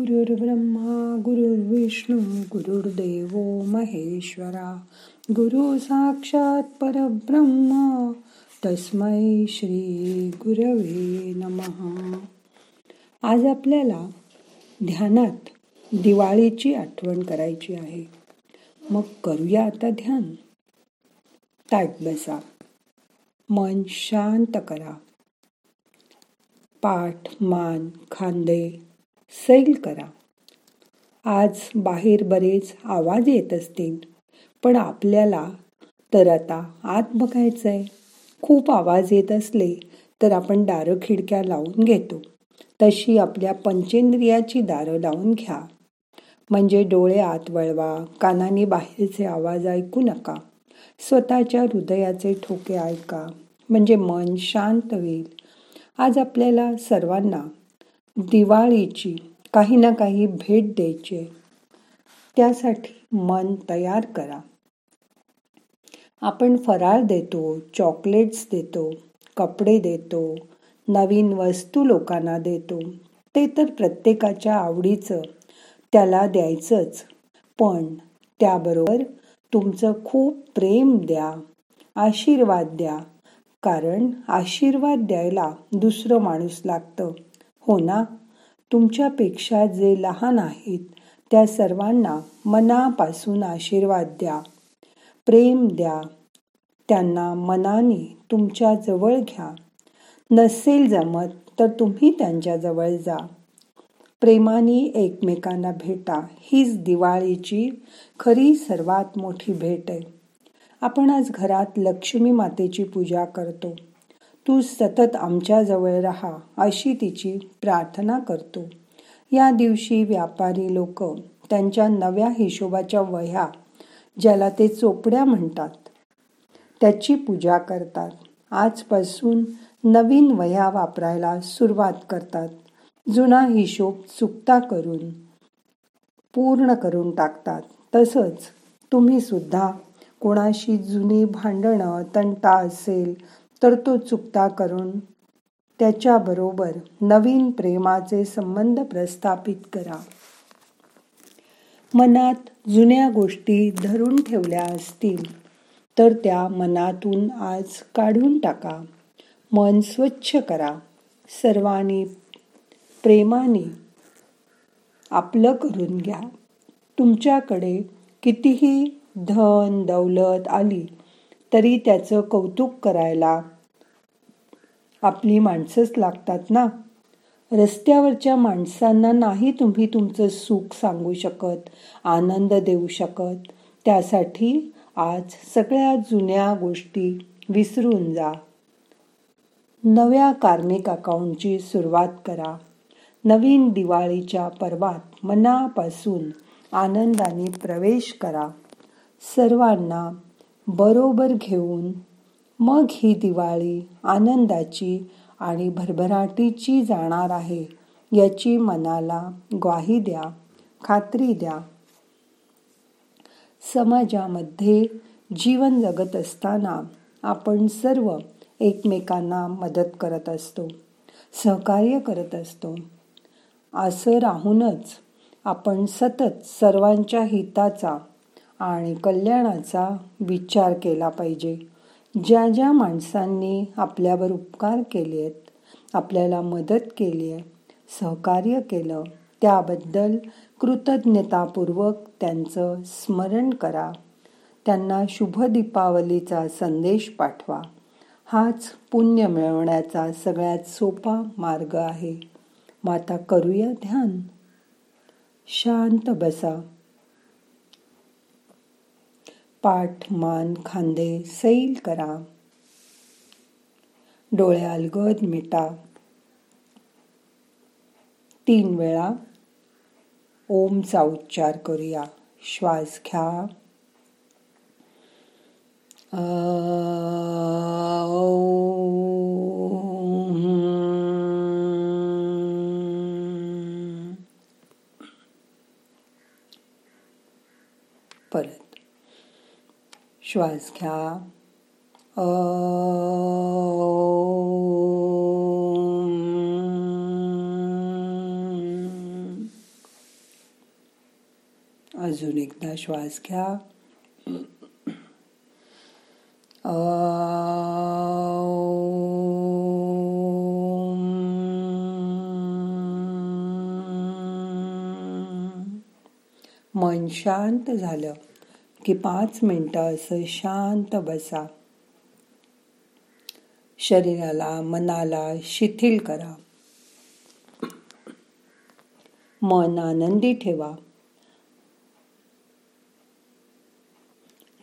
गुरुर्ब्रह्मा गुरुर्विष्णू गुरुर्देव महेश्वरा गुरु साक्षात परब्रह्म तस्मै श्री गुरवे नमहा आज आपल्याला ध्यानात दिवाळीची आठवण करायची आहे. मग करूया आता ध्यान. ताट बसा. मन शांत करा. पाठ मान खांदे सैल करा. आज बाहेर बरेच आवाज येत असतील पण आपल्याला तर आता आत बघायचं आहे खूप आवाज येत असले तर आपण दारं खिडक्या लावून घेतो. तशी आपल्या पंचेंद्रियाची दारं लावून घ्या. म्हणजे डोळे आत वळवा कानाने बाहेरचे आवाज ऐकू नका. स्वतःच्या हृदयाचे ठोके ऐका. म्हणजे मन शांत होईल. आज आपल्याला सर्वांना दिवाळीची काही ना काही भेट द्यायची. त्यासाठी मन तयार करा. आपण फराळ देतो चॉकलेट्स देतो कपडे देतो नवीन वस्तू लोकांना देतो. ते तर प्रत्येकाच्या आवडीचं त्याला द्यायचंच. पण त्याबरोबर तुमचं खूप प्रेम द्या आशीर्वाद द्या. कारण आशीर्वाद द्यायला दुसरं माणूस लागतं. हो ना? तुमच्यापेक्षा जे लहान आहेत त्या सर्वांना मनापासून आशीर्वाद द्या. प्रेम द्या. त्यांना मनाने तुमच्या जवळ घ्या. नसेल जमत तर तुम्ही त्यांच्या जवळ जा. प्रेमाने एकमेकांना भेटा. हीच दिवाळीची खरी सर्वात मोठी भेट आहे. आपण आज घरात लक्ष्मी मातेची पूजा करतो. तू सतत आमच्या जवळ राहा अशी तिची प्रार्थना करतो. या दिवशी व्यापारी लोक त्यांच्या नव्या हिशोबाच्या वह्या ज्याला ते चोपड्या म्हणतात त्याची पूजा करतात. आजपासून नवीन वह्या वापरायला सुरुवात करतात. जुना हिशोब चुकता करून पूर्ण करून टाकतात. तसंच तुम्ही सुद्धा कोणाशी जुनी भांडणं तंटा असेल तर तो चुकता करून त्याच्याबरोबर नवीन प्रेमाचे संबंध प्रस्थापित करा. मनात जुन्या गोष्टी धरून ठेवल्या असतील तर त्या मनातून आज काढून टाका. मन स्वच्छ करा. सर्वांनी प्रेमाने आपलं करून घ्या. तुमच्याकडे कितीही धन दौलत आली तरी त्याचं कौतुक करायला आपली माणसंच लागतात ना? रस्त्यावरच्या माणसांना नाही तुम्ही तुमचं सुख सांगू शकत आनंद देऊ शकत. त्यासाठी आज सगळ्या जुन्या गोष्टी विसरून जा. नव्या कार्मिक अकाउंटची सुरुवात करा. नवीन दिवाळीच्या पर्वात मनापासून आनंदाने प्रवेश करा. सर्वांना बरोबर घेऊन मग ही दिवाळी आनंदाची आणि भरभराटीची जाणार आहे याची मनाला ग्वाही द्या खात्री द्या. समाजामध्ये जीवन जगत असताना आपण सर्व एकमेकांना मदत करत असतो सहकार्य करत असतो. असं राहूनच आपण सतत सर्वांच्या हिताचा आणि कल्याणाचा विचार केला पाहिजे. ज्या ज्या माणसांनी आपल्यावर उपकार केले आहेत आपल्याला मदत केली आहे सहकार्य केलं त्याबद्दल कृतज्ञतापूर्वक त्यांचं स्मरण करा. त्यांना शुभ दीपावलीचा संदेश पाठवा. हाच पुण्य मिळवण्याचा सगळ्यात सोपा मार्ग आहे. माता करूया ध्यान. शांत बसा. पाठ मान खांदे सैल करा. डोळे अलगद मिटा. तीन वेळा ओमचा उच्चार करूया. श्वास घ्या. ओ श्वास घ्या अजून एकदा श्वास घ्या मन शांत झालं की पाच मिनटं असं शांत बसा. शरीराला मनाला शिथिल करा. मन आनंदी ठेवा.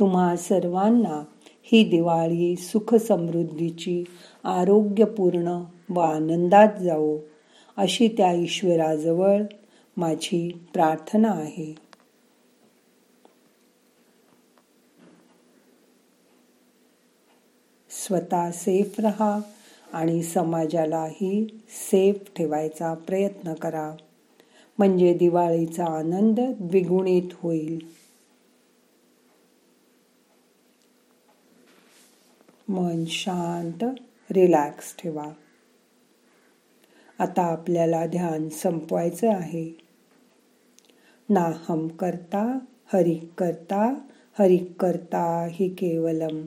तुम्हा सर्वांना ही दिवाळी सुख समृद्धीची आरोग्यपूर्ण व आनंदात जाओ अशी त्या ईश्वराजवळ माझी प्रार्थना आहे. स्वतः सेफ रहा आणि समाजालाही सेफ ठेवायचा प्रयत्न करा. म्हणजे दिवाळीचा आनंद द्विगुणित होईल. मन शांत रिलॅक्स ठेवा. आता आपल्याला ध्यान संपवायचं आहे. ना हम करता हरिक करता हरिक करता ही केवलम.